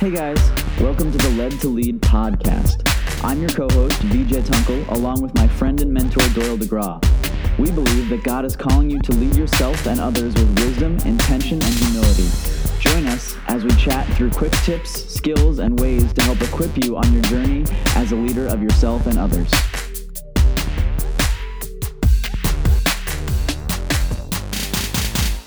Hey guys, welcome to the Led to Lead podcast. I'm your co host, VJ Tunkel, along with my friend and mentor, Doyle DeGraw. We believe that God is calling you to lead yourself and others with wisdom, intention, and humility. Join us as we chat through quick tips, skills, and ways to help equip you on your journey as a leader of yourself and others.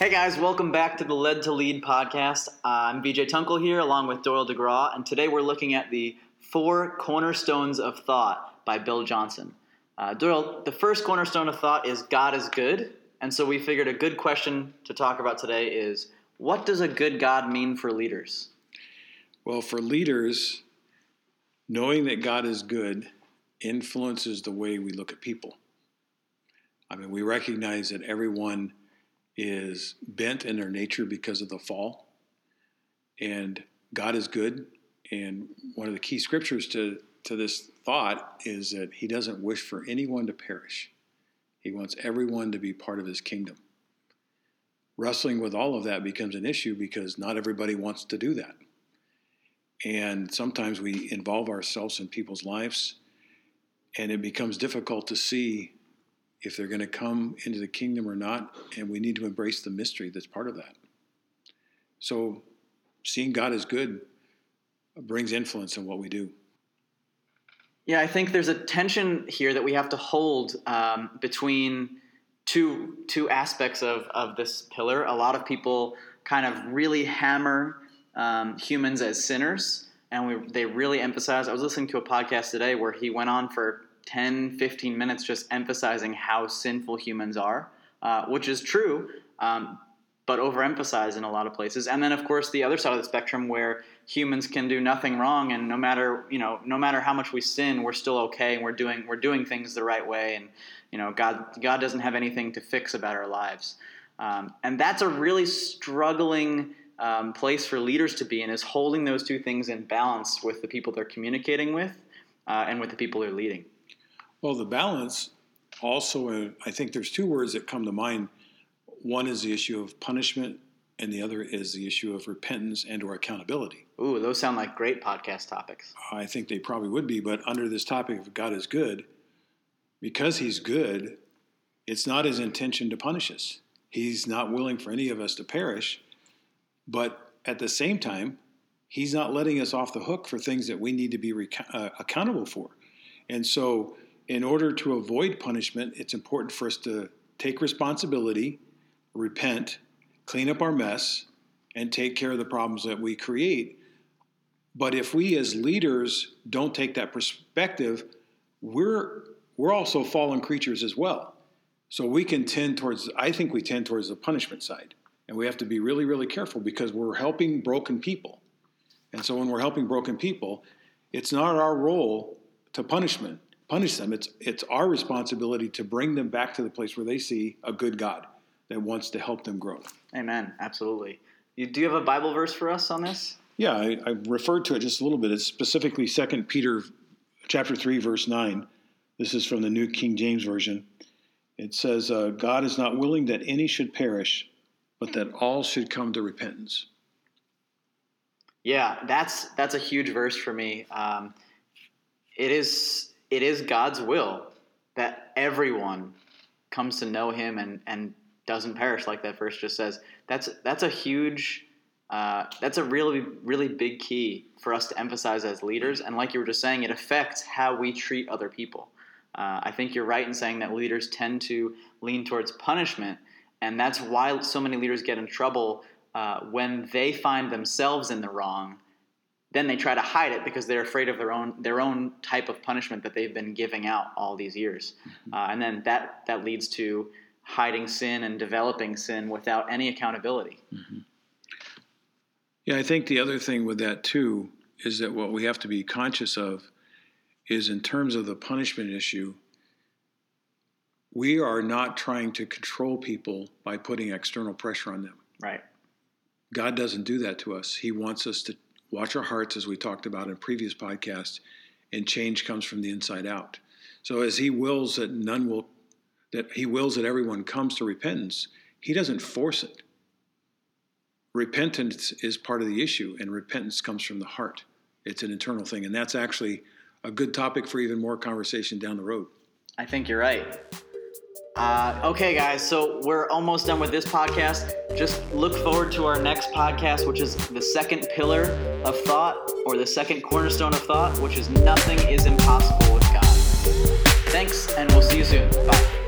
Hey guys, welcome back to the Led to Lead podcast. I'm VJ Tunkel here along with Doyle DeGraw, and today we're looking at the four cornerstones of thought by Bill Johnson. Uh, Doyle, the first cornerstone of thought is God is good, and so we figured a good question to talk about today is what does a good God mean for leaders? Well, for leaders, knowing that God is good influences the way we look at people. I mean, we recognize that everyone is bent in their nature because of the fall. And God is good. And one of the key scriptures to, to this thought is that He doesn't wish for anyone to perish, He wants everyone to be part of His kingdom. Wrestling with all of that becomes an issue because not everybody wants to do that. And sometimes we involve ourselves in people's lives, and it becomes difficult to see if they're going to come into the kingdom or not, and we need to embrace the mystery that's part of that. So, seeing God as good brings influence in what we do. Yeah, I think there's a tension here that we have to hold um, between two two aspects of of this pillar. A lot of people kind of really hammer um, humans as sinners, and we, they really emphasize. I was listening to a podcast today where he went on for 10, 15 minutes just emphasizing how sinful humans are, uh, which is true, um, but overemphasized in a lot of places. And then, of course, the other side of the spectrum where humans can do nothing wrong, and no matter you know, no matter how much we sin, we're still okay, and we're doing we're doing things the right way, and you know, God God doesn't have anything to fix about our lives, um, and that's a really struggling. Um, place for leaders to be in is holding those two things in balance with the people they're communicating with uh, and with the people they're leading. Well, the balance also, uh, I think there's two words that come to mind. One is the issue of punishment, and the other is the issue of repentance and or accountability. Ooh, those sound like great podcast topics. I think they probably would be, but under this topic of God is good, because He's good, it's not His intention to punish us. He's not willing for any of us to perish, but at the same time, He's not letting us off the hook for things that we need to be rec- uh, accountable for. And so in order to avoid punishment, it's important for us to take responsibility, repent, clean up our mess, and take care of the problems that we create. But if we as leaders don't take that perspective, we're we're also fallen creatures as well. So we can tend towards I think we tend towards the punishment side. And we have to be really really careful because we're helping broken people. And so when we're helping broken people, it's not our role to punishment punish them. It's it's our responsibility to bring them back to the place where they see a good God that wants to help them grow. Amen. Absolutely. You, do you have a Bible verse for us on this? Yeah, I, I referred to it just a little bit. It's specifically Second Peter, chapter three, verse nine. This is from the New King James Version. It says, uh, "God is not willing that any should perish, but that all should come to repentance." Yeah, that's that's a huge verse for me. Um, it is it is God's will that everyone comes to know Him and and doesn't perish, like that verse just says. That's that's a huge, uh, that's a really really big key for us to emphasize as leaders. And like you were just saying, it affects how we treat other people. Uh, I think you're right in saying that leaders tend to lean towards punishment, and that's why so many leaders get in trouble uh, when they find themselves in the wrong then they try to hide it because they're afraid of their own their own type of punishment that they've been giving out all these years, mm-hmm. uh, and then that that leads to hiding sin and developing sin without any accountability. Mm-hmm. Yeah, I think the other thing with that too is that what we have to be conscious of is in terms of the punishment issue. We are not trying to control people by putting external pressure on them. Right. God doesn't do that to us. He wants us to watch our hearts, as we talked about in previous podcasts, and change comes from the inside out. So as He wills that none will, that He wills that everyone comes to repentance, He doesn't force it. repentance is part of the issue, and repentance comes from the heart. It's an internal thing, and that's actually a good topic for even more conversation down the road. I think you're right. Uh, okay, guys, so we're almost done with this podcast. Just look forward to our next podcast, which is the second pillar of thought, or the second cornerstone of thought, which is nothing is impossible with God. Thanks, and we'll see you soon. Bye.